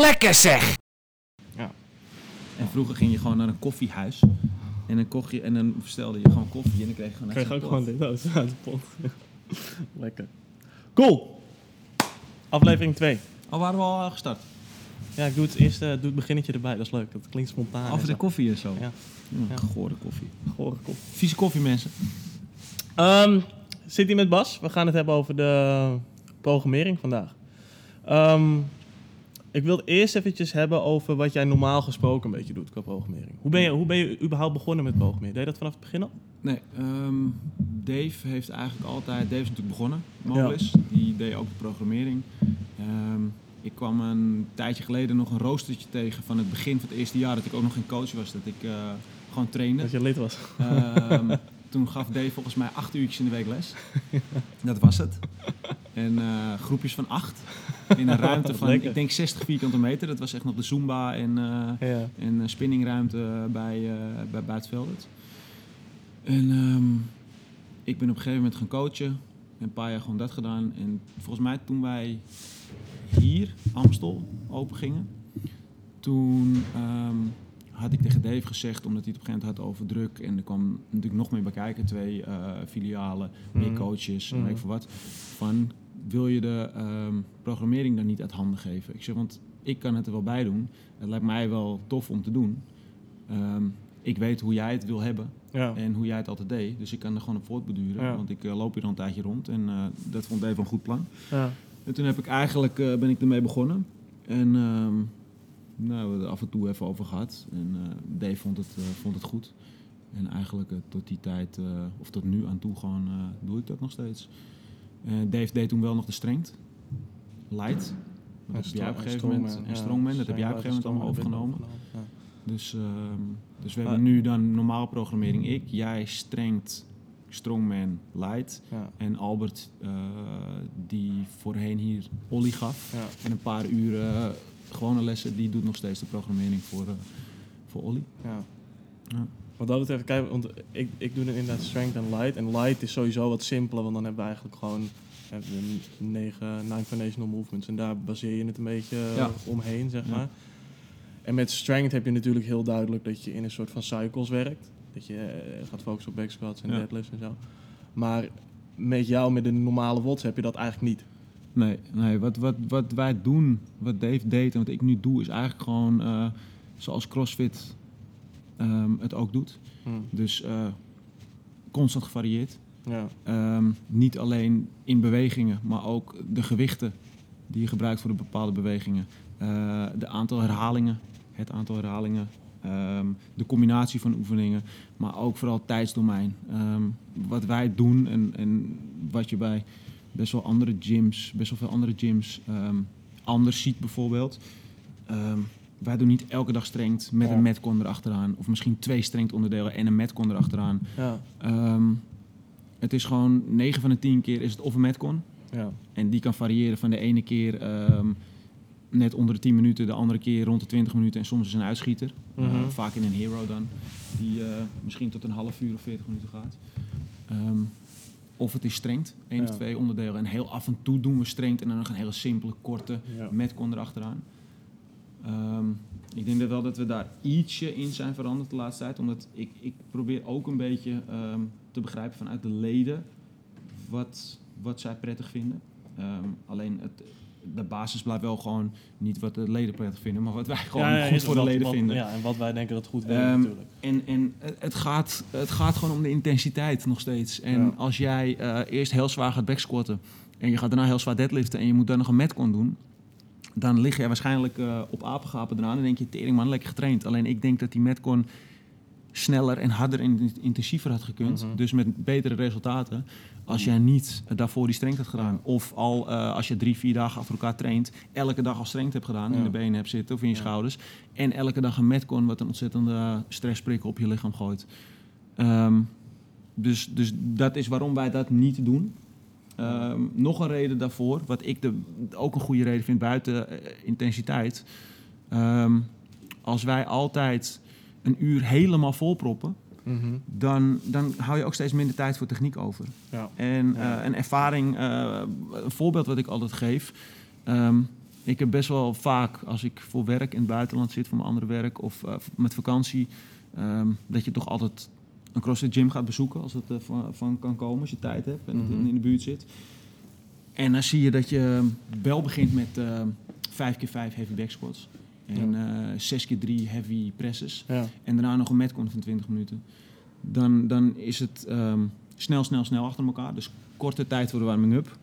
Lekker zeg! En vroeger ging je gewoon naar een koffiehuis. En dan, kocht je, en dan bestelde je gewoon koffie en dan kreeg je gewoon extra ook pot. gewoon dit uit de pot. Lekker. Cool. Aflevering 2. Oh, waren we al gestart? Ja, ik doe het eerste, doe het beginnetje erbij. Dat is leuk. Dat klinkt spontaan. en Over de koffie en zo. Ja. Mm, Ja. Gore koffie. Gore koffie. Vieze koffie, mensen. Ehm, zit hier met Bas. We gaan het hebben over de programmering vandaag. Ehm, ik wil eerst eventjes hebben over wat jij normaal gesproken een beetje doet qua programmering. Hoe ben je, hoe ben je überhaupt begonnen met programmeren? Deed je dat vanaf het begin al? Nee, ehm, Dave heeft eigenlijk altijd... Dave is natuurlijk begonnen, Mobilis. Die deed ook de programmering. Ehm, ik kwam een tijdje geleden nog een roostertje tegen van het begin van het eerste jaar... dat ik ook nog geen coach was, dat ik eh, gewoon trainde. Dat je lid was. Ehm, toen gaf Dave volgens mij acht uurtjes in de week les. Dat was het. En eh, groepjes van acht. In een ruimte van, ik denk 60 vierkante meter. Dat was echt nog de Zumba en, eh, Ja. en een spinningruimte bij, eh bij Buitenveldert. En ehm, ik ben op een gegeven moment gaan coachen. En een paar jaar gewoon dat gedaan. En volgens mij toen wij hier, Amstel, open gingen. Toen ehm, had ik tegen Dave gezegd, omdat hij het op een gegeven moment had over druk. En er kwam natuurlijk nog meer bij kijken. Twee eh, filialen, meer Mhm. coaches, en Mhm. weet ik veel wat. Van, wil je de ehm, programmering dan niet uit handen geven? Ik zeg, want ik kan het er wel bij doen. Het lijkt mij wel tof om te doen. Ehm, ik weet hoe jij het wil hebben Ja. en hoe jij het altijd deed. Dus ik kan er gewoon op voortbeduren. Ja. Want ik eh, loop hier al een tijdje rond en eh, dat vond Dave een goed plan. ja. En toen heb ik eigenlijk, eh, ben ik ermee begonnen. En ehm, nou, we hebben het er af en toe even over gehad. En Dave vond het, vond het goed. En eigenlijk tot die tijd, of tot nu aan toe, gewoon doe ik dat nog steeds. Eh, Dave deed toen wel nog de strength. Light. Dat heb jij op een gegeven moment. En Strongman, dat heb jij op een gegeven moment allemaal overgenomen. Dus, ehm, dus we hebben nu dan normaal programmering ik, jij strengt Strongman Light en Albert eh, die voorheen hier Olly gaf Ja. en een paar uren eh, gewone lessen, die doet nog steeds de programmering voor, voor Olly. Ja. Wat dat betreft, kijk, want ik, ik doe dan inderdaad strength en light. En light is sowieso wat simpeler, want dan hebben we eigenlijk gewoon eh, de negen, nine foundational movements. En daar baseer je het een beetje eh, Ja. omheen, zeg Ja. maar. En met strength heb je natuurlijk heel duidelijk dat je in een soort van cycles werkt. Dat je eh, gaat focussen op back squats en Ja. deadlifts en zo. Maar met jou, met de normale WOTS, heb je dat eigenlijk niet. Nee, nee wat, wat, wat wij doen, wat Dave deed en wat ik nu doe, is eigenlijk gewoon zoals CrossFit ehm, het ook doet. Hm. Dus eh, constant gevarieerd. Ja. Ehm, niet alleen in bewegingen, maar ook de gewichten die je gebruikt voor de bepaalde bewegingen. Eh, de aantal herhalingen, het aantal herhalingen, ehm, de combinatie van oefeningen, maar ook vooral tijdsdomein. Wat wij doen en, en wat je bij best wel andere gyms, best wel veel andere gyms anders ziet bijvoorbeeld. Wij doen niet elke dag strengt met Ja. een metcon erachteraan. Of misschien twee strengt onderdelen en een metcon erachteraan. Ja. Ehm, het is gewoon 9 van de 10 keer is het of een metcon. Ja. En die kan variëren van de ene keer ehm, net onder de 10 minuten, de andere keer rond de 20 minuten en soms is een uitschieter. Mhm. Eh, vaak in een hero dan, die eh, misschien tot een half uur of 40 minuten gaat. Ehm, of het is strengt, één Ja. of twee onderdelen. En heel af en toe doen we strengt en dan nog een hele simpele, korte metcon erachteraan. Ehm, ik denk dat wel dat we daar ietsje in zijn veranderd de laatste tijd. Omdat ik, ik probeer ook een beetje ehm, te begrijpen vanuit de leden wat, wat zij prettig vinden. Ehm, alleen het, de basis blijft wel gewoon niet wat de leden prettig vinden, maar wat wij gewoon Ja, ja, goed voor de leden wat- vinden. Ja, en wat wij denken dat goed werkt natuurlijk. En, en het- gaat, het gaat gewoon om de intensiteit nog steeds. En Ja. als jij eh, eerst heel zwaar gaat backsquatten en je gaat daarna heel zwaar deadliften en je moet dan nog een metcon doen, dan lig jij waarschijnlijk eh, op apengapen eraan en denk je, tering man, lekker getraind. Alleen ik denk dat die metcon sneller en harder en intensiever had gekund. Mhm. Dus met betere resultaten. Als jij niet daarvoor die strength had gedaan. Of al eh, als je drie, vier dagen achter elkaar traint. Elke dag al strength hebt gedaan. In de benen hebt zitten of in je Ja. schouders. En elke dag een metcon wat een ontzettende stressprikkel op je lichaam gooit. Ehm, dus, dus dat is waarom wij dat niet doen. Ehm, nog een reden daarvoor, wat ik de, ook een goede reden vind buiten eh, intensiteit. Ehm, als wij altijd een uur helemaal volproppen, Mhm. dan, dan hou je ook steeds minder tijd voor techniek over. Ja. En Ja. eh, een ervaring, eh, een voorbeeld wat ik altijd geef. ehm, ik heb best wel vaak, als ik voor werk in het buitenland zit, voor mijn andere werk of met vakantie, dat je toch altijd een CrossFit gym gaat bezoeken als het eh, van, van kan komen, als je tijd hebt en het Mhm. in de buurt zit. En dan zie je dat je wel begint met eh 5 keer 5 heavy back squats. En eh 6 keer 3 heavy presses. Ja. En daarna nog een metcon van 20 minuten. Dan, dan is het ehm, snel, snel, snel achter elkaar. Dus korte tijd voor de warming-up.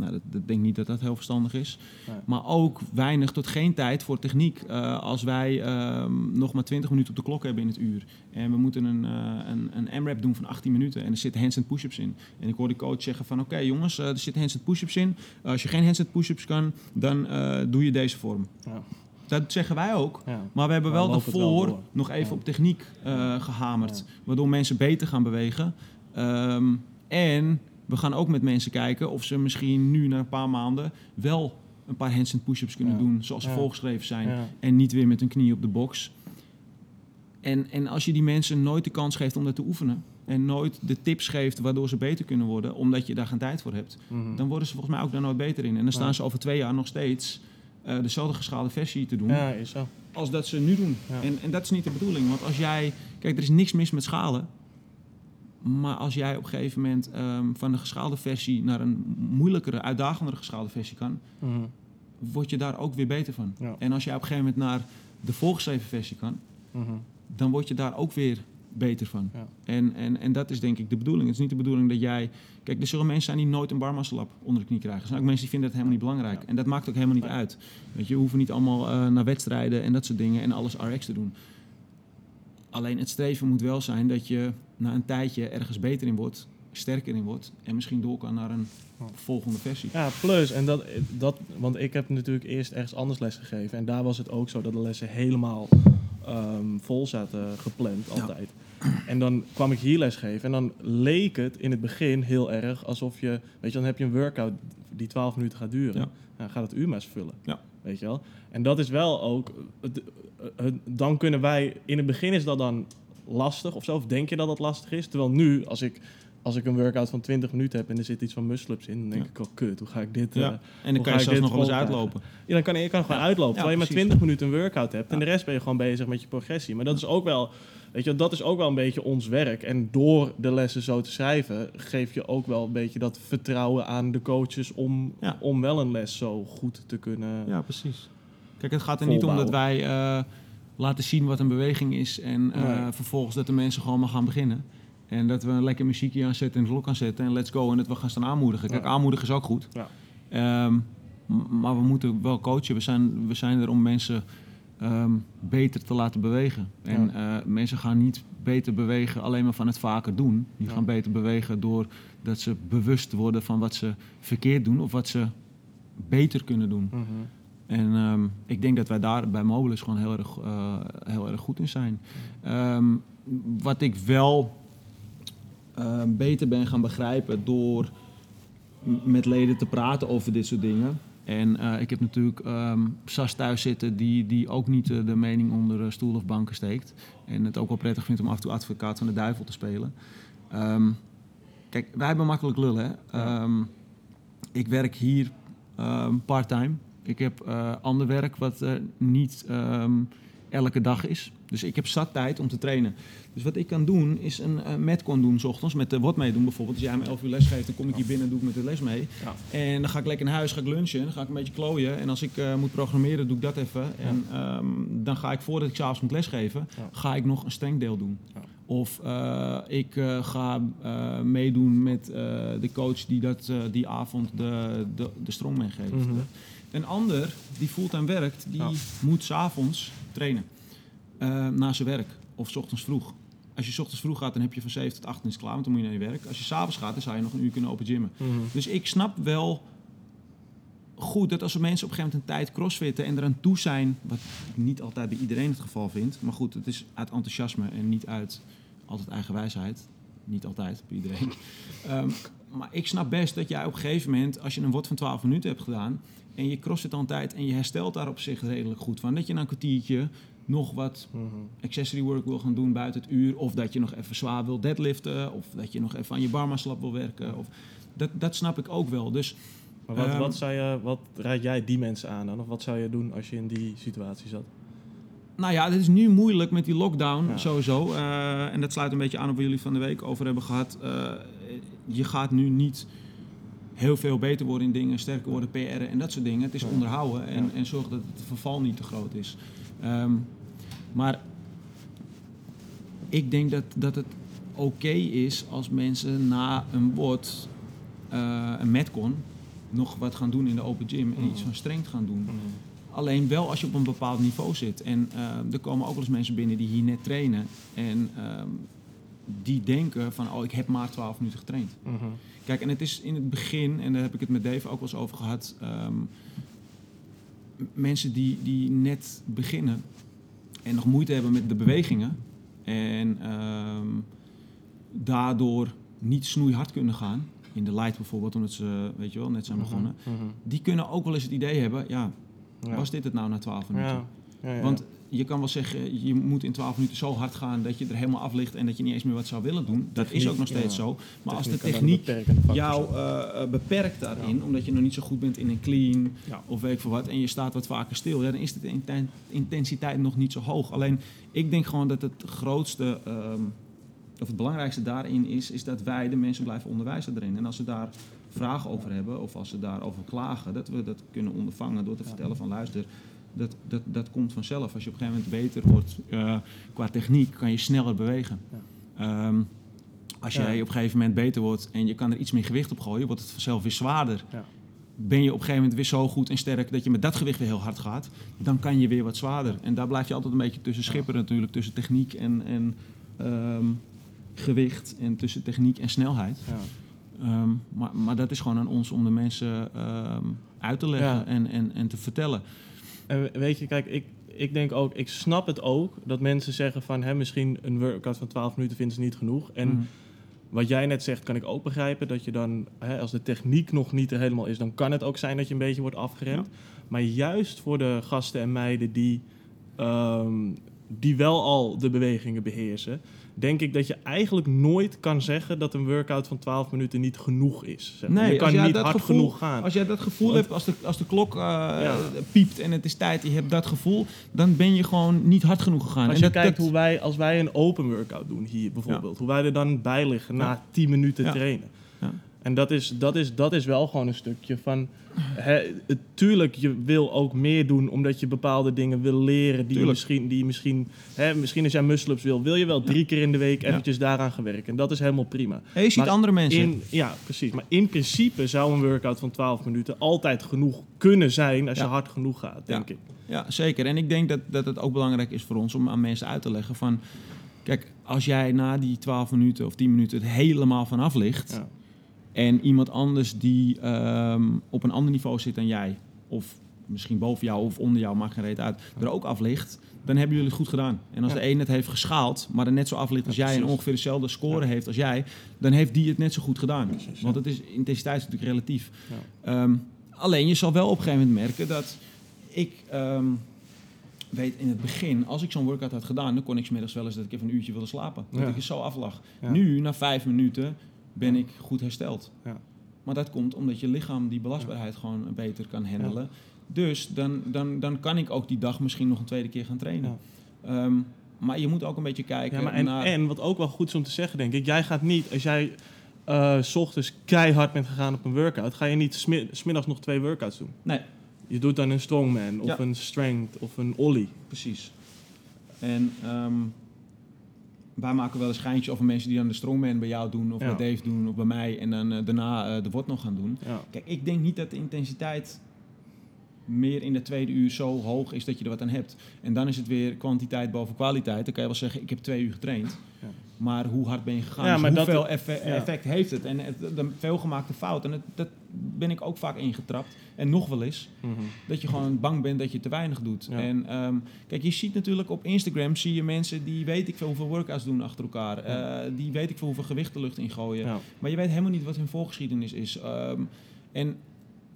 Nou, dat, dat denk ik niet dat dat heel verstandig is. Nee. Maar ook weinig tot geen tijd voor techniek. Eh, als wij ehm, nog maar 20 minuten op de klok hebben in het uur. En we moeten een, eh een, een M-rap doen van 18 minuten. En er zitten handstand push-ups in. En ik hoor de coach zeggen van... Oké jongens, eh, er zitten handstand push-ups in. als je geen handstand push-ups kan, dan doe je deze vorm. Ja. Dat zeggen wij ook. Ja. Maar we hebben wel daarvoor nog even Ja. op techniek eh, gehamerd. Ja. Waardoor mensen beter gaan bewegen. Ehm, en we gaan ook met mensen kijken of ze misschien nu na een paar maanden wel een paar handstand push-ups kunnen Ja. doen zoals ze Ja. voorgeschreven zijn. Ja. En niet weer met hun knie op de box. En, en als je die mensen nooit de kans geeft om dat te oefenen. En nooit de tips geeft waardoor ze beter kunnen worden, omdat je daar geen tijd voor hebt. Mhm. Dan worden ze volgens mij ook daar nooit beter in. En dan staan ze over twee jaar nog steeds eh, dezelfde geschaalde versie te doen ja, is zo. als dat ze nu doen. En, en dat is niet de bedoeling. Want als jij... Kijk, er is niks mis met schalen. Maar als jij op een gegeven moment ehm, van de geschaalde versie... naar een moeilijkere, uitdagendere geschaalde versie kan... Mhm. word je daar ook weer beter van. Ja. En als jij op een gegeven moment naar de voorgeschreven versie kan... Mhm. dan word je daar ook weer beter van. Ja. En, en, en dat is denk ik de bedoeling. Het is niet de bedoeling dat jij... Kijk, er zullen mensen zijn die nooit een barmuscle-up onder de knie krijgen. Er zijn ook mensen die vinden dat helemaal niet belangrijk. Ja. En dat maakt ook helemaal niet uit. Weet je, we hoeven niet allemaal eh, naar wedstrijden en dat soort dingen... en alles RX te doen. Alleen het streven moet wel zijn dat je na een tijdje ergens beter in wordt... sterker in wordt en misschien door kan naar een volgende versie. Ja, plus, en dat, dat, want ik heb natuurlijk eerst ergens anders les gegeven. En daar was het ook zo dat de lessen helemaal ehm, vol zaten gepland, Ja. altijd. En dan kwam ik hier les geven en dan leek het in het begin heel erg alsof je, weet je, dan heb je een workout die 12 minuten gaat duren. Ja. Dan gaat het uur maar eens vullen. Ja. Weet je wel? En dat is wel ook, het- dan kunnen wij, in het begin is dat dan lastig of zo, of denk je dat dat lastig is? Terwijl nu, als ik, als ik een workout van 20 minuten heb en er zit iets van muscle-ups in, dan denk Ja. ik, oh kut, hoe ga ik dit... Ja. eh, En dan kan je zelfs nog wel eens uitlopen. Ja, dan kan je, je kan gewoon uitlopen. Terwijl je maar precies. 20 minuten een workout hebt. En de rest ben je gewoon bezig met je progressie. Maar dat is ook wel, weet je, dat is ook wel een beetje ons werk. En door de lessen zo te schrijven, geef je ook wel een beetje dat vertrouwen aan de coaches om, Ja. om wel een les zo goed te kunnen. Ja, precies. Kijk, het gaat er niet om dat wij eh, laten zien wat een beweging is en eh, Nee. vervolgens dat de mensen gewoon maar gaan beginnen. En dat we een lekker muziekje aanzetten en de klok aanzetten en let's go en dat we gaan staan aanmoedigen. Kijk, aanmoedigen is ook goed. Ja. Ehm, maar we moeten wel coachen. We zijn, we zijn er om mensen ehm, beter te laten bewegen. En eh, mensen gaan niet beter bewegen alleen maar van het vaker doen. Die gaan beter bewegen doordat ze bewust worden van wat ze verkeerd doen of wat ze beter kunnen doen. Mhm. En ehm, ik denk dat wij daar bij Mobilis gewoon heel erg, eh, heel erg goed in zijn. Wat ik wel ehm, beter ben gaan begrijpen door met leden te praten over dit soort dingen. En eh, ik heb natuurlijk ehm Sas thuis zitten die, die ook niet eh, de mening onder stoel of banken steekt. En het ook wel prettig vindt om af en toe advocaat van de duivel te spelen. Ehm, kijk, wij hebben makkelijk lullen. Hè? Ik werk hier part-time. Ik heb eh, ander werk wat niet elke dag is. Dus ik heb zat tijd om te trainen. Dus wat ik kan doen, is een eh, metcon doen s ochtends. Met de wat meedoen bijvoorbeeld. Als jij me 11 uur les geeft, dan kom ik hier binnen en doe ik met de les mee. Ja. En dan ga ik lekker naar huis, ga ik lunchen. Dan ga ik een beetje klooien. En als ik eh, moet programmeren, doe ik dat even. En ehm, dan ga ik voordat ik s'avonds moet lesgeven, Ja. ga ik nog een strengdeel doen. Ja. Of eh, ik ga meedoen met de coach die dat, die avond de, de, de strongman geeft. Mhm. Een ander die fulltime werkt, die moet s'avonds trainen. eh, na zijn werk. Of s ochtends vroeg. Als je s ochtends vroeg gaat, dan heb je van 7 tot 8 is klaar, want dan moet je naar je werk. Als je s'avonds gaat, dan zou je nog een uur kunnen open gymmen. Mhm. Dus ik snap wel goed dat als er mensen op een gegeven moment een tijd crossfitten en eraan toe zijn, wat ik niet altijd bij iedereen het geval vind, maar goed, het is uit enthousiasme en niet uit altijd eigen wijsheid. Niet altijd bij iedereen. Ehm, maar ik snap best dat jij op een gegeven moment, als je een word van 12 minuten hebt gedaan en je crossfit al een tijd en je herstelt daar op zich redelijk goed van, dat je na een kwartiertje nog wat Mhm. accessory work wil gaan doen buiten het uur. Of dat je nog even zwaar wil deadliften. Of dat je nog even aan je barma slap wil werken. Of, dat, dat snap ik ook wel. Dus Maar wat, Ehm, wat, zou je, wat raad jij die mensen aan dan? Of wat zou je doen als je in die situatie zat? Nou ja, het is nu moeilijk met die lockdown Ja. sowieso. Eh, en dat sluit een beetje aan op wat jullie van de week over hebben gehad. Eh, je gaat nu niet heel veel beter worden in dingen, sterker worden, PR'en en dat soort dingen. Het is onderhouden en, Ja. en zorgen dat het verval niet te groot is. Ehm, maar ik denk dat, dat het oké is als mensen na een bord, eh, een metcon, nog wat gaan doen in de open gym en iets van strength gaan doen. Alleen wel als je op een bepaald niveau zit. En eh, er komen ook wel eens mensen binnen die hier net trainen. En ehm, die denken van, oh, ik heb maar 12 minuten getraind. Mhm. Kijk, en het is in het begin, en daar heb ik het met Dave ook wel eens over gehad. ehm, mensen die, die net beginnen en nog moeite hebben met de bewegingen. En ehm, daardoor niet snoeihard kunnen gaan. In de light bijvoorbeeld, omdat ze, weet je wel, net zijn begonnen. Mhm. Die kunnen ook wel eens het idee hebben, ja, Ja. was dit het nou na 12 minuten? Ja. Ja, ja. Want je kan wel zeggen, je moet in 12 minuten zo hard gaan dat je er helemaal af ligt en dat je niet eens meer wat zou willen doen. Dat is ook nog steeds ja. zo. Maar als de techniek jou eh, eh, beperkt daarin, omdat je nog niet zo goed bent in een clean Ja. of weet ik veel wat, en je staat wat vaker stil, dan is de inten- intensiteit nog niet zo hoog. Alleen ik denk gewoon dat het grootste, ehm, of het belangrijkste daarin is, is dat wij de mensen blijven onderwijzen erin. En als ze daar vragen over hebben of als ze daarover klagen, dat we dat kunnen ondervangen door te vertellen van luister. Dat, dat, dat komt vanzelf. Als je op een gegeven moment beter wordt eh, qua techniek, kan je sneller bewegen. Ehm, als jij op een gegeven moment beter wordt en je kan er iets meer gewicht op gooien, wordt het vanzelf weer zwaarder. Ben je op een gegeven moment weer zo goed en sterk dat je met dat gewicht weer heel hard gaat, dan kan je weer wat zwaarder. En daar blijf je altijd een beetje tussen schipperen natuurlijk, tussen techniek en, en ehm, gewicht en tussen techniek en snelheid. Ja. Ehm, maar, maar dat is gewoon aan ons om de mensen ehm, uit te leggen Ja. en, en, en te vertellen. En we- weet je, kijk, ik, ik denk ook, ik snap het ook dat mensen zeggen van hè, misschien een workout van 12 minuten vinden ze niet genoeg. En Mhm. wat jij net zegt, kan ik ook begrijpen dat je dan, hè, als de techniek nog niet er helemaal is, dan kan het ook zijn dat je een beetje wordt afgeremd. Maar juist voor de gasten en meiden die, ehm, die wel al de bewegingen beheersen, denk ik dat je eigenlijk nooit kan zeggen dat een workout van 12 minuten niet genoeg is. Zeg maar. Nee, je kan niet hard gevoel- genoeg gaan. Als jij dat gevoel Want- hebt, als de, als de klok eh, Ja. piept en het is tijd, je hebt dat gevoel, dan ben je gewoon niet hard genoeg gegaan. Als en je dat, kijkt dat- hoe wij, als wij een open workout doen hier bijvoorbeeld, hoe wij er dan bij liggen na Ja. 10 minuten Ja. trainen. En dat is, dat, is, dat is wel gewoon een stukje van. Het- tuurlijk, je wil ook meer doen omdat je bepaalde dingen wil leren. Die je misschien, die je misschien, misschien als jij muscle-ups wil, wil je wel drie keer in de week Ja. eventjes daaraan gaan werken. En dat is helemaal prima. Hey, je ziet Maar andere mensen. In, ja, precies. Maar in principe zou een workout van 12 minuten altijd genoeg kunnen zijn als Ja. je hard genoeg gaat, denk ik. Ja, zeker. En ik denk dat, dat het ook belangrijk is voor ons om aan mensen uit te leggen van... Kijk, als jij na die 12 minuten of 10 minuten het helemaal vanaf ligt... En iemand anders die ehm, op een ander niveau zit dan jij... of misschien boven jou of onder jou, maakt geen reet uit... er ook af ligt, dan hebben jullie het goed gedaan. En als Ja. de een het heeft geschaald, maar er net zo af ligt als Ja, jij... en ongeveer dezelfde score Ja. heeft als jij... dan heeft die het net zo goed gedaan. Precies. Want het is, intensiteit is natuurlijk relatief. Ehm, alleen je zal wel op een gegeven moment merken dat ik ehm, weet in het begin, als ik zo'n workout had gedaan, dan kon ik 's middags wel eens dat ik even een uurtje wilde slapen. Dat ik er zo aflag. Nu, na vijf minuten, ben ik goed hersteld. Ja. Maar dat komt omdat je lichaam die belastbaarheid gewoon beter kan handelen. Dus dan, dan, dan kan ik ook die dag misschien nog een tweede keer gaan trainen. Ehm, maar je moet ook een beetje kijken Ja, maar en, naar... en wat ook wel goed is om te zeggen, denk ik, jij gaat niet, als jij eh, s ochtends keihard bent gegaan op een workout, ga je niet smi- smiddags nog twee workouts doen. Nee, Je doet dan een strongman of Ja. een strength of een ollie. Precies. En ehm, wij maken wel een schijntje over mensen die dan de strongman bij jou doen, of Ja. bij Dave doen, of bij mij, en dan eh, daarna eh, de WOD nog gaan doen. Ja. Kijk, ik denk niet dat de intensiteit meer in de tweede uur zo hoog is dat je er wat aan hebt. En dan is het weer kwantiteit boven kwaliteit. Dan kan je wel zeggen, ik heb twee uur getraind. Ja. Maar hoe hard ben je gegaan? Ja, Dus maar dat- hoeveel effe- ja. effect heeft het? En het, de veelgemaakte fout, en het, dat ben ik ook vaak ingetrapt. En nog wel eens. Mhm. Dat je gewoon bang bent dat je te weinig doet. Ja. En ehm, kijk, je ziet natuurlijk op Instagram zie je mensen die weet ik veel hoeveel workouts doen achter elkaar. Ja. Eh, die weet ik veel hoeveel gewicht de lucht ingooien. Ja. Maar je weet helemaal niet wat hun voorgeschiedenis is. Ehm, en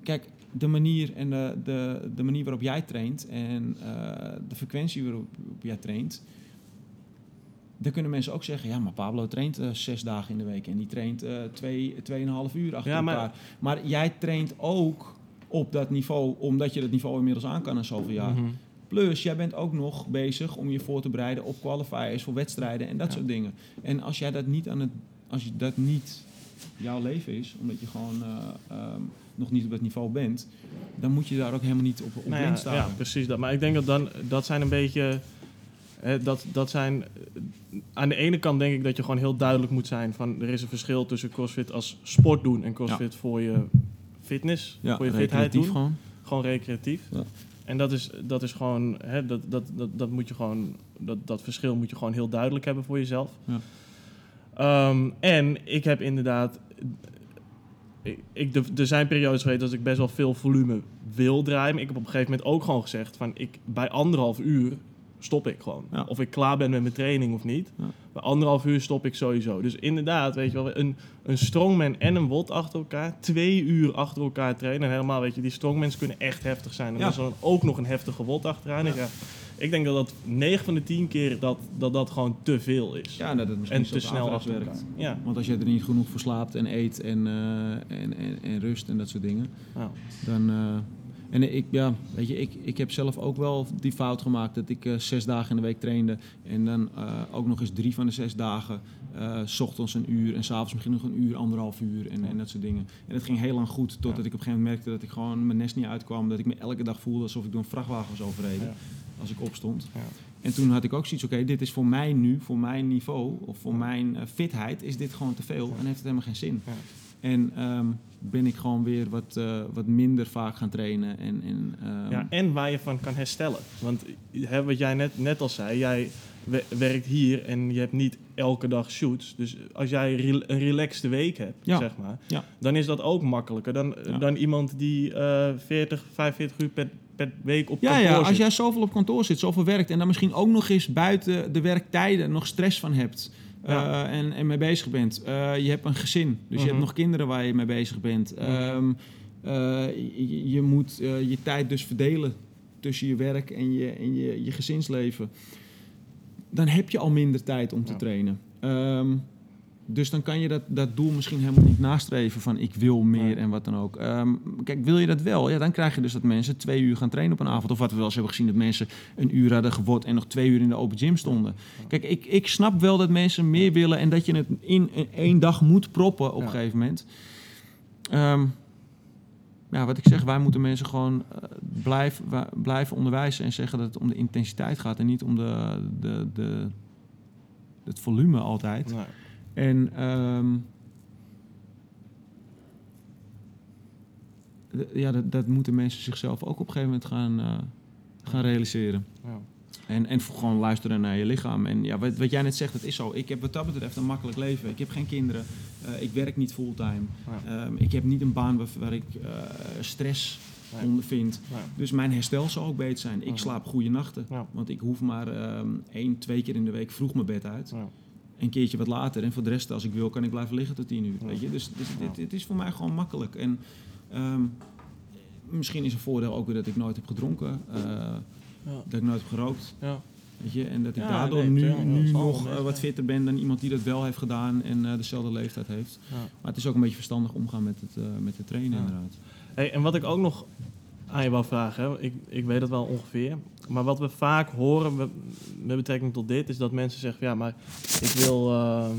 kijk, de manier, en de, de, de manier waarop jij traint en eh, de frequentie waarop jij traint. Dan kunnen mensen ook zeggen, ja, maar Pablo traint eh, zes dagen in de week en die traint eh twee, tweeënhalf uur achter Ja, maar- elkaar. Maar jij traint ook op dat niveau, omdat je dat niveau inmiddels aan kan na zoveel jaar. Mhm. Plus, jij bent ook nog bezig om je voor te bereiden op qualifiers voor wedstrijden en dat Ja. soort dingen. En als jij dat niet aan het, als je dat niet jouw leven is, omdat je gewoon eh, ehm, nog niet op dat niveau bent, dan moet je daar ook helemaal niet op, op Nou ja, staan. ja, precies dat. Maar ik denk dat dan, dat zijn een beetje. Hè, dat, dat zijn. eh, Aan de ene kant denk ik dat je gewoon heel duidelijk moet zijn van er is een verschil tussen CrossFit als sport doen en CrossFit voor je fitness, Ja, voor je fitheid doen. gewoon. Gewoon recreatief. Ja. En dat is, dat is gewoon, hè, dat, dat, dat, dat moet je gewoon, dat, dat verschil moet je gewoon heel duidelijk hebben voor jezelf. Ja. Ehm, en ik heb inderdaad, ik, ik, er- er zijn periodes geweest dat ik best wel veel volume wil draaien. Maar ik heb op een gegeven moment ook gewoon gezegd van, ik, bij anderhalf uur stop ik gewoon. Ja. Of ik klaar ben met mijn training of niet. Ja. Bij anderhalf uur stop ik sowieso. Dus inderdaad, weet je wel, een, een strongman en een wot achter elkaar, twee uur achter elkaar trainen. En helemaal, weet je, die strongmans kunnen echt heftig zijn. En Ja. dan is dan ook nog een heftige wot achteraan. Ik, ja, ik denk dat dat 9 van de 10 keer dat dat, dat gewoon te veel is. Ja, dat het misschien en te snel averechts achter werkt. elkaar. Ja. Want als je er niet genoeg voor slaapt en eet en, eh, en, en, en rust en dat soort dingen, Ja. dan... eh, en ik, ja, weet je, ik, ik heb zelf ook wel die fout gemaakt dat ik eh, zes dagen in de week trainde. En dan eh, ook nog eens drie van de zes dagen, s ochtends een uur en s'avonds misschien nog een uur, anderhalf uur en, en dat soort dingen. En dat ging heel lang goed, totdat Ja. ik op een gegeven moment merkte dat ik gewoon mijn nest niet uitkwam. Dat ik me elke dag voelde alsof ik door een vrachtwagen was overreden Ja. als ik opstond. Ja. En toen had ik ook zoiets, oké, dit is voor mij nu, voor mijn niveau of voor mijn fitheid, is dit gewoon te veel en heeft het helemaal geen zin. Ja. En ehm, ben ik gewoon weer wat, eh, wat minder vaak gaan trainen. En, en, ehm, Ja, en waar je van kan herstellen. Want hè, wat jij net, net al zei, jij we- werkt hier en je hebt niet elke dag shoots. Dus als jij re- een relaxed week hebt, Ja. zeg maar, Ja. dan is dat ook makkelijker dan, Ja. dan iemand die eh 40, 45 uur per, per week op ja, kantoor ja, als jij zoveel op kantoor zit, zoveel werkt en dan misschien ook nog eens buiten de werktijden nog stress van hebt. Ja. eh, en, en mee bezig bent. Eh, je hebt een gezin, dus je hebt Mhm. nog kinderen waar je mee bezig bent. Ehm, eh, je, je moet je tijd dus verdelen tussen je werk en je, en je, je gezinsleven. Dan heb je al minder tijd om te Ja. trainen. Ehm, dus dan kan je dat, dat doel misschien helemaal niet nastreven van ik wil meer en wat dan ook. Ehm, kijk, wil je dat wel? Ja, dan krijg je dus dat mensen twee uur gaan trainen op een avond. Of wat we wel eens hebben gezien, dat mensen een uur hadden geword en nog twee uur in de open gym stonden. Kijk, ik, ik snap wel dat mensen meer willen en dat je het in één dag moet proppen op Ja. een gegeven moment. Ehm, ja, wat ik zeg, wij moeten mensen gewoon eh, blijven, blijven onderwijzen en zeggen dat het om de intensiteit gaat en niet om de, de, de, het volume altijd. Nee. En ehm, ja, dat, dat moeten mensen zichzelf ook op een gegeven moment gaan, eh, gaan realiseren. Ja. En, en gewoon luisteren naar je lichaam. En ja, wat, wat jij net zegt, dat is zo. Ik heb wat dat betreft een makkelijk leven. Ik heb geen kinderen. Eh, ik werk niet fulltime. Ja. Ehm, ik heb niet een baan waar, waar ik eh, stress Nee. ondervind. Dus mijn herstel zal ook beter zijn. Ik slaap goede nachten. Ja. Want ik hoef maar ehm één, twee keer in de week vroeg mijn bed uit. Ja. Een keertje wat later. En voor de rest, als ik wil, kan ik blijven liggen tot tien uur. Ja. Weet je? Dus, dus Ja. dit, dit is voor mij gewoon makkelijk. En ehm, misschien is een voordeel ook weer dat ik nooit heb gedronken. eh, Ja. dat ik nooit heb gerookt. Ja. Weet je? En dat ik daardoor nee, nu, nu nog eh, wat fitter ben dan iemand die dat wel heeft gedaan en eh, dezelfde leeftijd heeft. Maar het is ook een beetje verstandig omgaan met het, met het trainen inderdaad. Hey, en wat ik ook nog aan je wou vragen, ik, ik weet het wel ongeveer. Maar wat we vaak horen we- met betrekking tot dit, is dat mensen zeggen: ja, maar ik wil. ehm,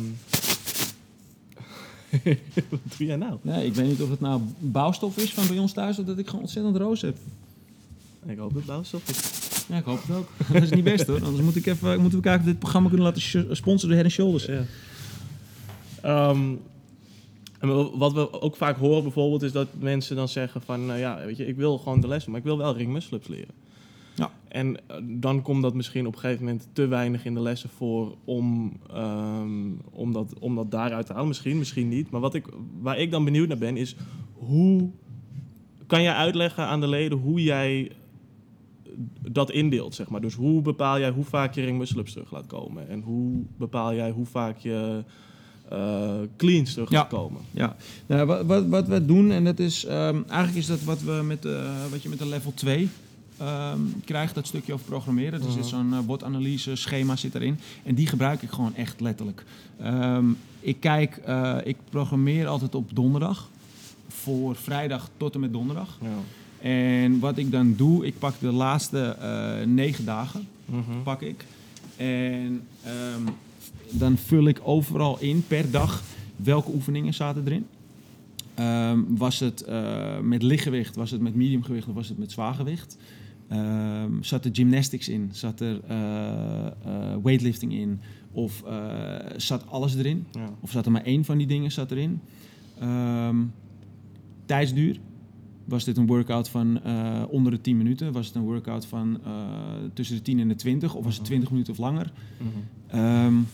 wat doe jij nou? Nee, ik weet niet of het nou bouwstof is van bij ons thuis of dat ik gewoon ontzettend roos heb. Ik hoop dat bouwstof is. Ja, ik hoop het ook. dat is niet best hoor. Anders moet ik even, moeten we kijken of dit programma kunnen laten sponsoren door Head Shoulders. Ja. Ehm, en wat we ook vaak horen bijvoorbeeld, is dat mensen dan zeggen: van nou ja, weet je, ik wil gewoon de les doen, maar ik wil wel ring muscle ups leren. Ja. En eh, dan komt dat misschien op een gegeven moment te weinig in de lessen voor om, ehm, om, dat, om dat daaruit te halen. Misschien, misschien niet. Maar wat ik, waar ik dan benieuwd naar ben, is hoe kan jij uitleggen aan de leden hoe jij dat indeelt, zeg maar. Dus hoe bepaal jij hoe vaak je ring ups terug laat komen? En hoe bepaal jij hoe vaak je eh, cleans terug Ja. Ja, nou, wat, wat, wat we doen, en dat is ehm, eigenlijk is dat wat, we met, eh, wat je met de level 2 ehm, krijg, dat stukje over programmeren. Er zit Mhm. zo'n uh, botanalyse schema zit erin. En die gebruik ik gewoon echt letterlijk. Ehm, ik kijk, uh, ik programmeer altijd op donderdag. Voor vrijdag tot en met donderdag. Ja. En wat ik dan doe, ik pak de laatste uh, negen dagen. Mhm. Pak ik. En um, dan vul ik overal in per dag welke oefeningen zaten erin. Um, was het uh, met lichtgewicht, was het met mediumgewicht of was het met zwaargewicht? Um, zat er gymnastics in? Zat er uh, uh, weightlifting in? Of zat alles erin? Ja. Of zat er maar één van die dingen zat erin? Um, tijdsduur. Was dit een workout van onder de 10 minuten? Was het een workout van tussen de 10 en de 20? Of was het 20 minuten of langer? Mhm. Um,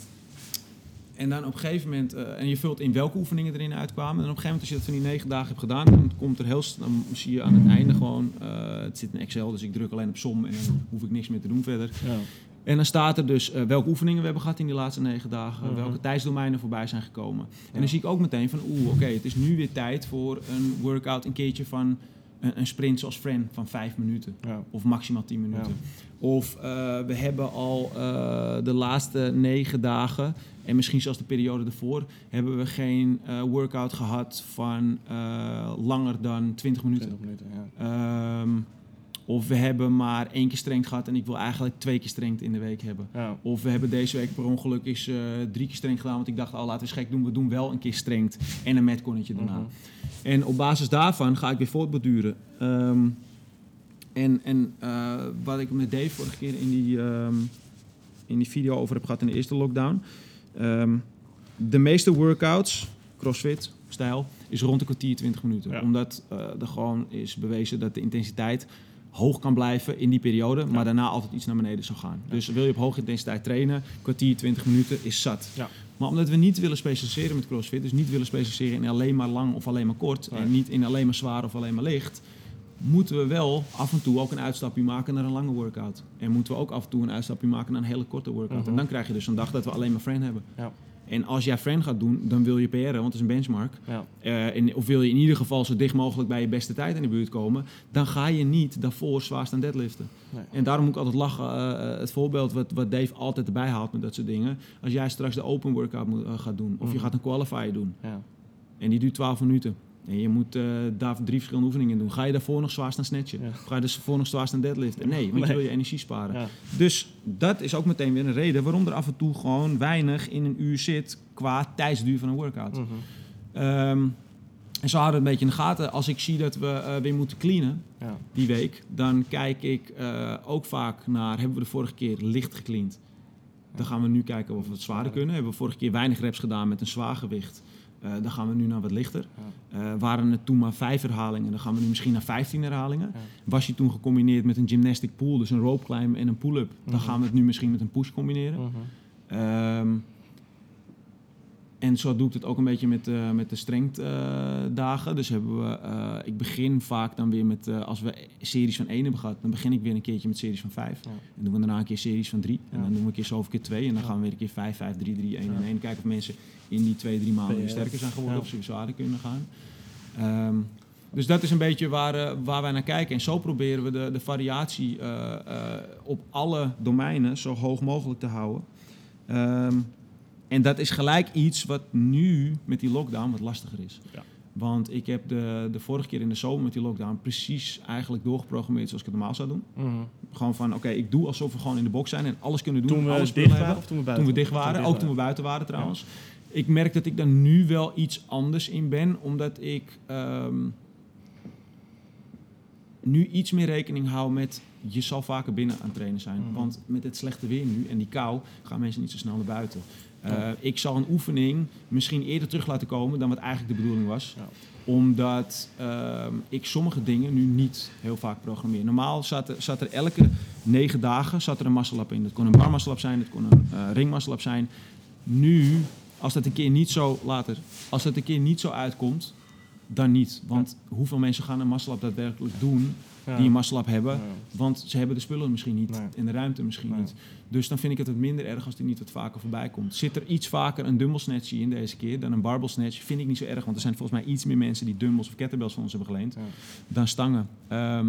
en dan op een gegeven moment, uh, en je vult in welke oefeningen erin uitkwamen. En op een gegeven moment, als je dat van die negen dagen hebt gedaan, dan komt er heel snel, dan zie je aan het einde gewoon, uh, het zit in Excel, dus ik druk alleen op som en dan hoef ik niks meer te doen verder. Ja. En dan staat er dus uh, welke oefeningen we hebben gehad in die laatste negen dagen, Mhm. welke tijdsdomeinen voorbij zijn gekomen. En dan zie ik ook meteen van, oeh, oké, okay, het is nu weer tijd voor een workout, een keertje van een, een sprint zoals Fran van vijf minuten. Ja. Of maximaal 10 minuten. Of uh, we hebben al uh, de laatste negen dagen, en misschien zelfs de periode ervoor, hebben we geen uh, workout gehad van langer dan 20 minuten. 20 minuten, ja. Um, of we hebben maar één keer strength gehad en ik wil eigenlijk twee keer strength in de week hebben. Ja. Of we hebben deze week per ongeluk eens uh, drie keer strength gedaan, want ik dacht, oh laten we gek doen, we doen wel een keer strength en een metconnetje daarna. Mhm. En op basis daarvan ga ik weer voortborduren. Um, en en uh, wat ik met Dave vorige keer in die, um, in die video over heb gehad in de eerste lockdown. Um, de meeste workouts, crossfit, stijl, is rond een kwartier, 20 minuten. Ja. Omdat uh, er gewoon is bewezen dat de intensiteit hoog kan blijven in die periode, maar daarna altijd iets naar beneden zal gaan. Dus wil je op hoge intensiteit trainen, kwartier, 20 minuten is zat. Ja. Maar omdat we niet willen specialiseren met CrossFit, dus niet willen specialiseren in alleen maar lang of alleen maar kort, en niet in alleen maar zwaar of alleen maar licht, moeten we wel af en toe ook een uitstapje maken naar een lange workout. En moeten we ook af en toe een uitstapje maken naar een hele korte workout. Mhm. En dan krijg je dus een dag dat we alleen maar friend hebben. Ja. En als jij friend gaat doen, dan wil je PR'en, want het is een benchmark. Ja. Eh, en, of wil je in ieder geval zo dicht mogelijk bij je beste tijd in de buurt komen, dan ga je niet daarvoor zwaar staan deadliften. Nee. En daarom moet ik altijd lachen. eh, het voorbeeld wat, wat Dave altijd erbij haalt met dat soort dingen. Als jij straks de open workout moet, eh, gaat doen, of je Mhm. gaat een qualifier doen, Ja. en die duurt 12 minuten. En je moet eh, daar drie verschillende oefeningen doen. Ga je daarvoor nog zwaar staan snatchen? Ja. Ga je daarvoor nog zwaar staan deadliften? Nee, want je wil je energie sparen. Ja. Dus dat is ook meteen weer een reden waarom er af en toe gewoon weinig in een uur zit qua tijdsduur van een workout. Mhm. Ehm, en zo houden we het een beetje in de gaten. Als ik zie dat we eh, weer moeten cleanen Ja. die week, dan kijk ik eh, ook vaak naar, hebben we de vorige keer licht gecleaned? Dan gaan we nu kijken of we het zwaarder kunnen. Hebben we vorige keer weinig reps gedaan met een zwaar gewicht. Eh, dan gaan we nu naar wat lichter. Ja. Eh, waren het toen maar vijf herhalingen, dan gaan we nu misschien naar 15 herhalingen. Ja. Was je toen gecombineerd met een gymnastic pool, dus een rope climb en een pull-up, dan Mhm. gaan we het nu misschien met een push combineren. Mhm. Ehm, en zo doe ik het ook een beetje met, eh, met de strength-dagen. dus hebben we, eh, ik begin vaak dan weer met, eh, als we series van 1 hebben gehad, dan begin ik weer een keertje met series van 5. Ja. En doen we daarna een keer series van 3. En Ja. dan doen we een keer zoveel keer 2. En dan Ja. gaan we weer een keer 5, 5, 3, 3, 1 en. 1. Kijken of mensen in die 2, 3 maanden weer sterker zijn geworden of ze weer zwaarder kunnen gaan. Ehm, dus dat is een beetje waar, waar wij naar kijken. En zo proberen we de, de variatie op alle domeinen zo hoog mogelijk te houden. Ehm, en dat is gelijk iets wat nu met die lockdown wat lastiger is. Ja. Want ik heb de, de vorige keer in de zomer met die lockdown precies eigenlijk doorgeprogrammeerd zoals ik het normaal zou doen. Mhm. Gewoon van, oké, ik doe alsof we gewoon in de box zijn en alles kunnen doen. Toen we alles dicht waren of toen we buiten Toen we dicht waren, ook toen we buiten waren trouwens. Ik merk dat ik daar nu wel iets anders in ben, omdat ik ehm, nu iets meer rekening hou met je zal vaker binnen aan het trainen zijn. Mhm. Want met het slechte weer nu en die kou gaan mensen niet zo snel naar buiten. Uh, Ja. Ik zal een oefening misschien eerder terug laten komen dan wat eigenlijk de bedoeling was. Ja. Omdat ehm, ik sommige dingen nu niet heel vaak programmeer. Normaal zat er, zat er elke negen dagen zat er een muscle-up in. Dat kon een bar muscle-up zijn, dat kon een uh, zijn. Nu, als dat een keer niet zo later, als dat een keer niet zo uitkomt, dan niet. Want hoeveel mensen gaan een muscle-up daadwerkelijk doen Ja. die een muscle-up hebben? Ja. Want ze hebben de spullen misschien niet Nee. en de ruimte misschien Nee. niet. Dus dan vind ik het wat minder erg als die niet wat vaker voorbij komt. Zit er iets vaker een dumbbell snatch in deze keer dan een barbell snatch? Vind ik niet zo erg, want er zijn volgens mij iets meer mensen die dumbbells of kettlebells van ons hebben geleend Ja. dan stangen. Ehm,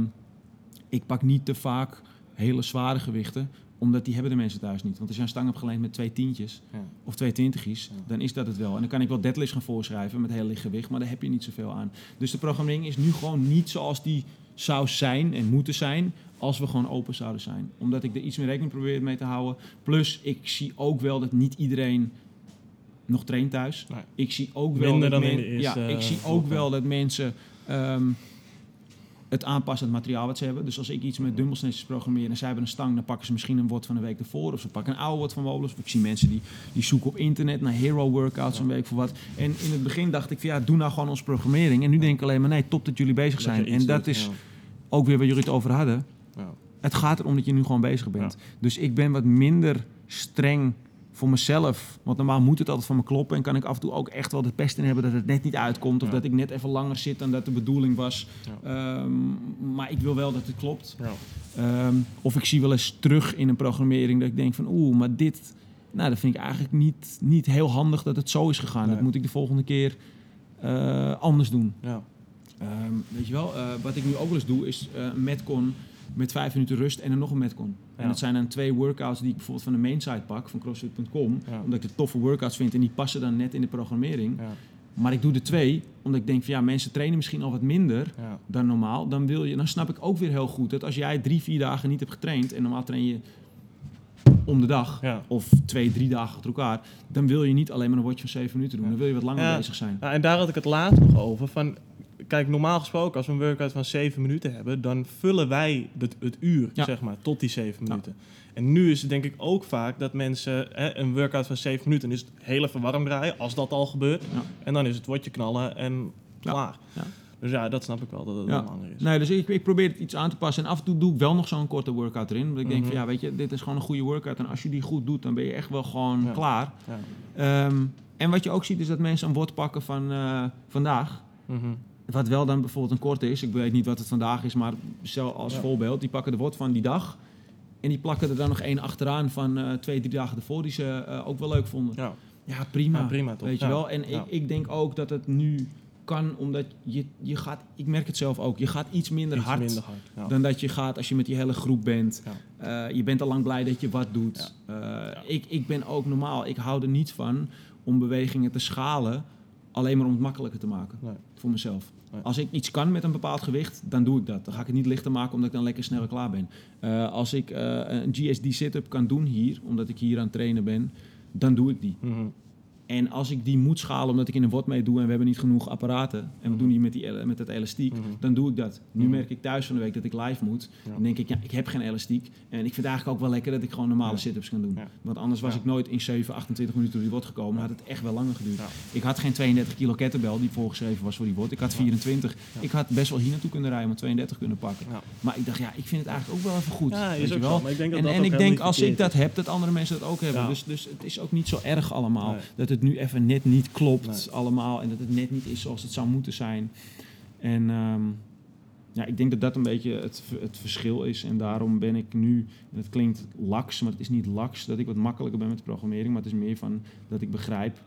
ik pak niet te vaak hele zware gewichten, omdat die hebben de mensen thuis niet. Want als je een stang hebt geleend met twee tientjes Ja. of twee twintigjes, Ja. dan is dat het wel. En dan kan ik wel deadlifts gaan voorschrijven met heel licht gewicht, maar daar heb je niet zoveel aan. Dus de programmering is nu gewoon niet zoals die zou zijn en moeten zijn als we gewoon open zouden zijn. Omdat ik er iets meer rekening probeer mee te houden. Plus, ik zie ook wel dat niet iedereen nog traint thuis. Nee. Ik zie ook wel Minder dat dan in men- de eerste, Ja, ik zie ook wel dat mensen ehm, het aanpassen aan het materiaal wat ze hebben. Dus als ik iets met dumbbellsnatches programmeer en zij hebben een stang, dan pakken ze misschien een word van de week ervoor. Of ze pakken een oude word van Wolus. Ik zie mensen die, die zoeken op internet naar hero workouts een week voor wat. En in het begin dacht ik van ja, doe nou gewoon onze programmering. En nu denk ik alleen maar nee, top dat jullie bezig zijn. En dat doet, is ja. ook weer waar jullie het over hadden. Ja. Het gaat erom dat je nu gewoon bezig bent. Dus ik ben wat minder streng voor mezelf. Want normaal moet het altijd van me kloppen. En kan ik af en toe ook echt wel de pest in hebben dat het net niet uitkomt. Of Ja. dat ik net even langer zit dan dat de bedoeling was. Ehm, maar ik wil wel dat het klopt. Ja. Ehm, of ik zie wel eens terug in een programmering dat ik denk van oeh, maar dit... Nou, dat vind ik eigenlijk niet, niet heel handig dat het zo is gegaan. Nee. Dat moet ik de volgende keer eh, anders doen. Ja. Ehm, weet je wel, eh, wat ik nu ook wel eens doe, is eh, een metcon met vijf minuten rust en dan nog een metcon. Ja. En dat zijn dan twee workouts die ik bijvoorbeeld van de mainsite pak, van crossfit.com. Ja. Omdat ik de toffe workouts vind en die passen dan net in de programmering. Ja. Maar ik doe er twee, omdat ik denk van ja, mensen trainen misschien al wat minder dan normaal. Dan, wil je, dan snap ik ook weer heel goed dat als jij drie, vier dagen niet hebt getraind en normaal train je om de dag Ja. of twee, drie dagen achter elkaar, dan wil je niet alleen maar een watje van zeven minuten doen. Dan wil je wat langer Ja. bezig zijn. Ja, en daar had ik het laatst nog over. Van, kijk, normaal gesproken, als we een workout van 7 minuten hebben, dan vullen wij het, het uur, Ja. zeg maar, tot die 7 Ja. minuten. En nu is het denk ik ook vaak dat mensen hè, een workout van 7 minuten, is het heel even warm draaien, als dat al gebeurt. Ja. En dan is het watje knallen en klaar. Ja. Dus ja, dat snap ik wel, dat het Ja. langer is. Nee, dus ik, ik probeer het iets aan te passen. En af en toe doe ik wel nog zo'n korte workout erin. Want ik denk Mhm. van ja, weet je, dit is gewoon een goede workout. En als je die goed doet, dan ben je echt wel gewoon Ja. klaar. Ja. Ehm, en wat je ook ziet, is dat mensen een word pakken van eh, vandaag. Mhm. Wat wel dan bijvoorbeeld een korte is. Ik weet niet wat het vandaag is, maar zelf als Ja. voorbeeld. Die pakken de word van die dag. En die plakken er dan nog één achteraan van eh, twee, drie dagen ervoor. Die ze eh, ook wel leuk vonden. Ja. Ja, prima. Ja, prima toch? Weet je wel? En ik, ik denk ook dat het nu kan, omdat je, je gaat... Ik merk het zelf ook. Je gaat iets minder Iets hard minder hard. Ja. dan dat je gaat als je met die hele groep bent. Ja. Eh, je bent al lang blij dat je wat doet. Ik, ik ben ook normaal, ik hou er niet van om bewegingen te schalen, alleen maar om het makkelijker te maken Nee. voor mezelf. Nee. Als ik iets kan met een bepaald gewicht, dan doe ik dat. Dan ga ik het niet lichter maken omdat ik dan lekker sneller klaar ben. Eh, als ik eh, een GSD sit-up kan doen hier, omdat ik hier aan het trainen ben, dan doe ik die. Mhm. En als ik die moet schalen omdat ik in een WOD mee doe en we hebben niet genoeg apparaten en we Mhm. doen die met, die, met het elastiek, Mhm. dan doe ik dat. Nu Mhm. merk ik thuis van de week dat ik live moet. Ja. Dan denk ik, ja, ik heb geen elastiek. En ik vind het eigenlijk ook wel lekker dat ik gewoon normale Ja. sit-ups kan doen. Ja. Want anders was ik nooit in 7, 28 minuten door die WOD gekomen. had het echt wel langer geduurd. Ik had geen 32 kilo kettlebell die voorgeschreven was voor die WOD. Ik had Ja. 24. Ja. Ik had best wel hier naartoe kunnen rijden, maar 32 kunnen pakken. Maar ik dacht, ja, ik vind het eigenlijk ook wel even goed. Ja, is ook wel? Maar ik denk dat En, dat en ik denk als ik dat heb, dat andere mensen dat ook hebben. Dus, dus het is ook niet zo erg allemaal. Nee. Dat het nu even net niet klopt Nee. allemaal. En dat het net niet is zoals het zou moeten zijn. En ehm, ja, ik denk dat dat een beetje het, het verschil is. En daarom ben ik nu, en het klinkt laks, maar het is niet laks dat ik wat makkelijker ben met de programmering. Maar het is meer van dat ik begrijp,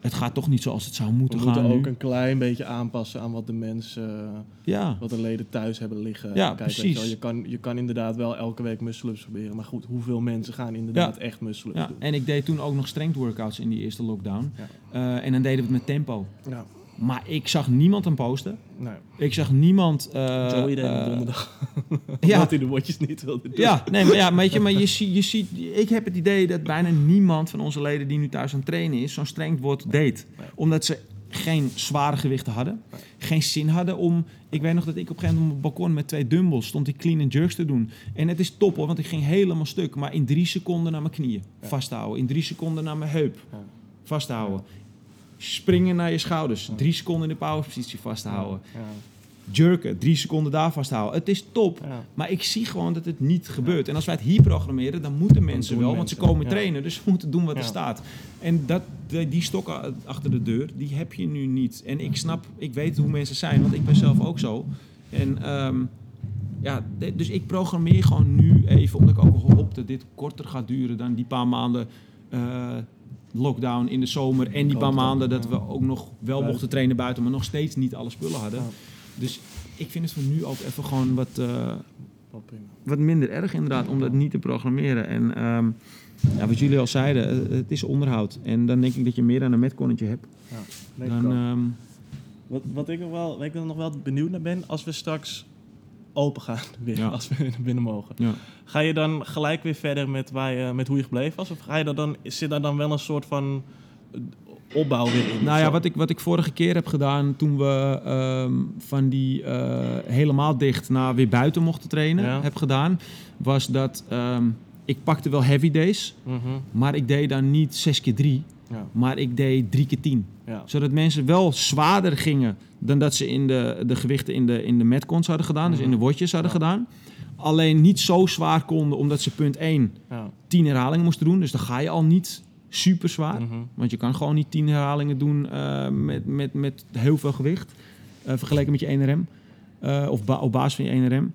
het gaat toch niet zoals het zou We moeten moeten gaan ook nu. een klein beetje aanpassen aan wat de mensen, Ja, wat de leden thuis hebben liggen. Ja, Kijk, weet je, precies. wel, je, kan, je kan inderdaad wel elke week muscle-ups proberen. Maar goed, hoeveel mensen gaan inderdaad echt muscle-ups ja, doen? en ik deed toen ook nog strength workouts in die eerste lockdown. Eh, en dan deden we het met tempo. Ja, Maar ik zag niemand hem posten. nee. Ik zag niemand... eh, Joey deed op donderdag. ja. Omdat hij de watjes niet wilde doen. Ja, nee, maar ja, weet je, maar je, ziet, je ziet, ik heb het idee dat bijna niemand van onze leden die nu thuis aan het trainen is, zo'n streng wordt deed. Nee. Omdat ze geen zware gewichten hadden, Nee. geen zin hadden om. Ik weet nog dat ik op een gegeven moment op het balkon met twee dumbbells stond ik clean and jerks te doen. En het is top hoor, want ik ging helemaal stuk, maar in drie seconden naar mijn knieën Ja. vasthouden, in drie seconden naar mijn heup Ja. vasthouden. Springen naar je schouders, Ja. drie seconden in de powerpositie vasthouden. Ja. Jerken, drie seconden daar vasthouden. Het is top. Ja. Maar ik zie gewoon dat het niet gebeurt. En als wij het hier programmeren, dan moeten mensen wel, want ze komen ja. trainen, dus ze moeten doen wat er staat. En dat, die, die stok a- achter de deur, die heb je nu niet. En ik snap, ik weet hoe mensen zijn, want ik ben zelf ook zo. En ehm, ja, dus ik programmeer gewoon nu even, omdat ik ook hoop dat dit korter gaat duren dan die paar maanden eh, lockdown in de zomer. En die paar maanden dat we ook nog wel mochten trainen buiten, maar nog steeds niet alle spullen hadden. Dus ik vind het voor nu ook even gewoon wat, eh, wat minder erg inderdaad om dat niet te programmeren. En ehm, ja, wat jullie al zeiden, eh, het is onderhoud. En dan denk ik dat je meer dan een metconnetje hebt. Ja, Dan, ehm, Wat, wat ik nog wel, waar ik nog wel benieuwd naar ben, als we straks open gaan weer, Ja. als we naar binnen mogen. ja. Ga je dan gelijk weer verder met, waar je, met hoe je gebleven was? Of ga je daar dan, zit daar dan wel een soort van eh, opbouw weer in? Nou ja, wat ik, wat ik vorige keer heb gedaan toen we ehm, van die eh, helemaal dicht naar weer buiten mochten trainen, Ja. heb gedaan, was dat ehm, ik pakte wel heavy days, Mhm, maar ik deed dan niet 6 keer 3, ja, maar ik deed 3 keer 10. Ja. Zodat mensen wel zwaarder gingen dan dat ze in de, de gewichten in de, in de metcons hadden gedaan, dus in de watjes hadden Ja. gedaan. Alleen niet zo zwaar konden, omdat ze punt 1 ja. 10 herhalingen moesten doen. Dus dan ga je al niet super zwaar. Mhm. Want je kan gewoon niet 10 herhalingen doen eh, met, met, met heel veel gewicht. eh, vergeleken met je 1RM. eh, of ba- op basis van je 1RM.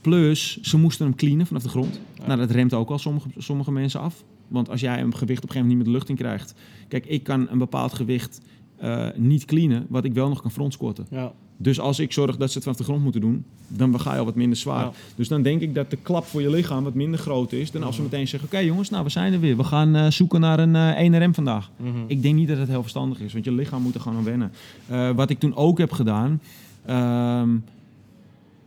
Plus, ze moesten hem cleanen vanaf de grond. Ja. Nou, dat remt ook al sommige, sommige mensen af. Want als jij een gewicht op een gegeven moment niet met de lucht in krijgt. Kijk, ik kan een bepaald gewicht eh, niet cleanen, wat ik wel nog kan frontsquatten. ja. Dus als ik zorg dat ze het vanaf de grond moeten doen, dan ga je al wat minder zwaar. Ja. Dus dan denk ik dat de klap voor je lichaam wat minder groot is dan als we meteen zeggen: Oké jongens, nou we zijn er weer. We gaan eh, zoeken naar een eh 1RM vandaag. Mhm. Ik denk niet dat het heel verstandig is, want je lichaam moet er gewoon aan wennen. Wat ik toen ook heb gedaan. ehm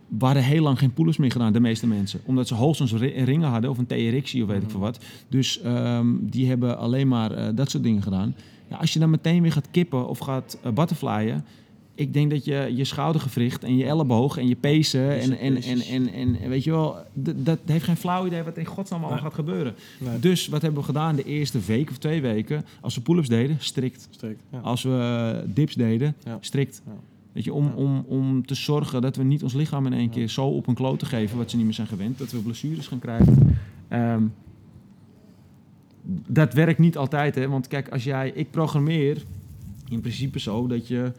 we hadden heel lang geen pull-ups meer gedaan, de meeste mensen. Omdat ze hoogstens ri- ringen hadden of een TRX of weet ik veel wat. Dus ehm, die hebben alleen maar eh, dat soort dingen gedaan. Ja, als je dan meteen weer gaat kippen of gaat eh, butterflyen... Ik denk dat je je schoudergewricht en je elleboog en je pezen en, en, en, en, weet je wel... Dat heeft geen flauw idee wat in godsnaam allemaal gaat gebeuren. Dus wat hebben we gedaan de eerste week of twee weken? Als we pull-ups deden, strikt. Als we dips deden, strikt. Weet je, om, om, om te zorgen dat we niet ons lichaam in één keer zo op een kloot te geven, wat ze niet meer zijn gewend, dat we blessures gaan krijgen. Ehm, dat werkt niet altijd, hè? Want kijk, als jij, ik programmeer in principe zo dat je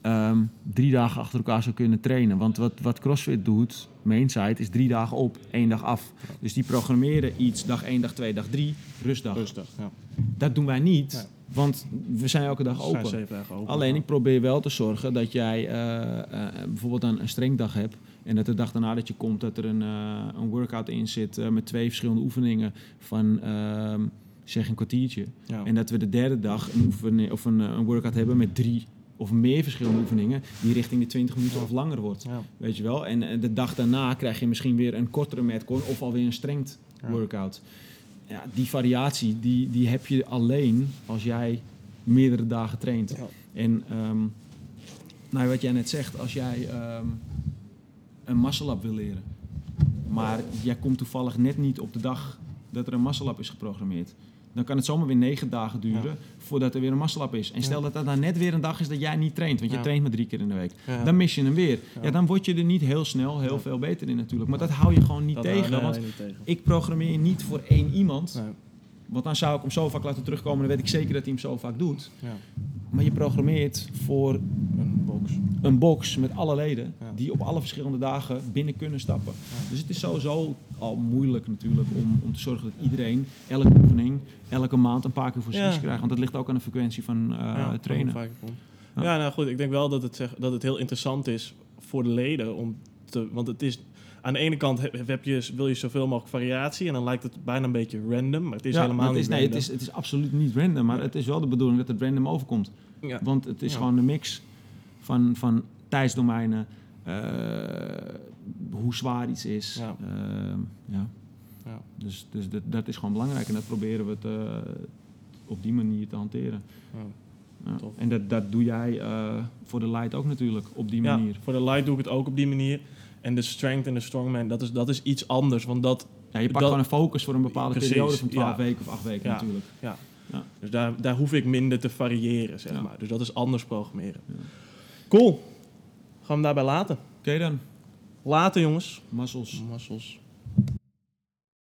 ehm, drie dagen achter elkaar zou kunnen trainen. Want wat, wat CrossFit doet, mainside, is drie dagen op, één dag af. Dus die programmeren iets dag één, dag twee, dag drie, rustdag. Rustig. Ja. Dat doen wij niet. Want we zijn elke dag zijn open. zeven dagen open. Alleen ik probeer wel te zorgen dat jij eh, eh, bijvoorbeeld een, een strengdag hebt. En dat de dag daarna dat je komt, dat er een, eh, een workout in zit met twee verschillende oefeningen van ehm, zeg een kwartiertje. Ja. En dat we de derde dag een, oefening, of een, een workout hebben met drie of meer verschillende oefeningen die richting de 20 minuten of langer wordt. Ja. Weet je wel? En de dag daarna krijg je misschien weer een kortere metcon of alweer een strengt Ja. workout. Ja, die variatie die, die heb je alleen als jij meerdere dagen traint. Ja. En ehm, nou, wat jij net zegt, als jij ehm, een muscle-up wil leren, maar jij komt toevallig net niet op de dag dat er een muscle-up is geprogrammeerd, dan kan het zomaar weer negen dagen duren Ja. voordat er weer een muscle-up is. En stel Ja. dat dat dan net weer een dag is dat jij niet traint, want je Ja. traint maar drie keer in de week. Dan mis je hem weer. Ja. Dan word je er niet heel snel heel veel beter in natuurlijk. Maar dat hou je gewoon niet Dat tegen. want wij niet tegen. ik programmeer niet voor één iemand. Nee. Want dan zou ik hem zo vaak laten terugkomen. Dan weet ik zeker dat hij hem zo vaak doet. Ja. Maar je programmeert voor Een box. een box met alle leden. Ja. Die op alle verschillende dagen binnen kunnen stappen. Ja. Dus het is sowieso al moeilijk natuurlijk om, om te zorgen dat iedereen elke oefening, elke maand een paar keer voor krijgt. Want dat ligt ook aan de frequentie van eh, trainen. Ja. nou goed, ik denk wel dat het, zeg, dat het heel interessant is voor de leden om te. Want het is. Aan de ene kant heb, heb je, wil je zoveel mogelijk variatie en dan lijkt het bijna een beetje random, maar het is Ja, helemaal het niet is, nee, het is, het is absoluut niet random. Maar het is wel de bedoeling dat het random overkomt. Ja. Want het is Ja. gewoon een mix van, van tijdsdomeinen, eh, hoe zwaar iets is. Ja. Ja. Ja. Dus, dus dat, dat is gewoon belangrijk en dat proberen we te, op die manier te hanteren. Ja. Ja. En dat, dat doe jij eh, voor de light ook natuurlijk, op die Ja, manier. voor de light doe ik het ook op die manier. En de strength en de strongman, dat is, dat is iets anders. Want dat, Ja, je pakt Dat- gewoon een focus voor een bepaalde Precies, periode van 12 ja. weken of 8 weken Ja. natuurlijk. dus daar, daar hoef ik minder te variëren, zeg Ja. maar. Dus dat is anders programmeren. Ja. Cool. Gaan we hem daarbij laten. Oké dan, Later, jongens. muscles. Muscles.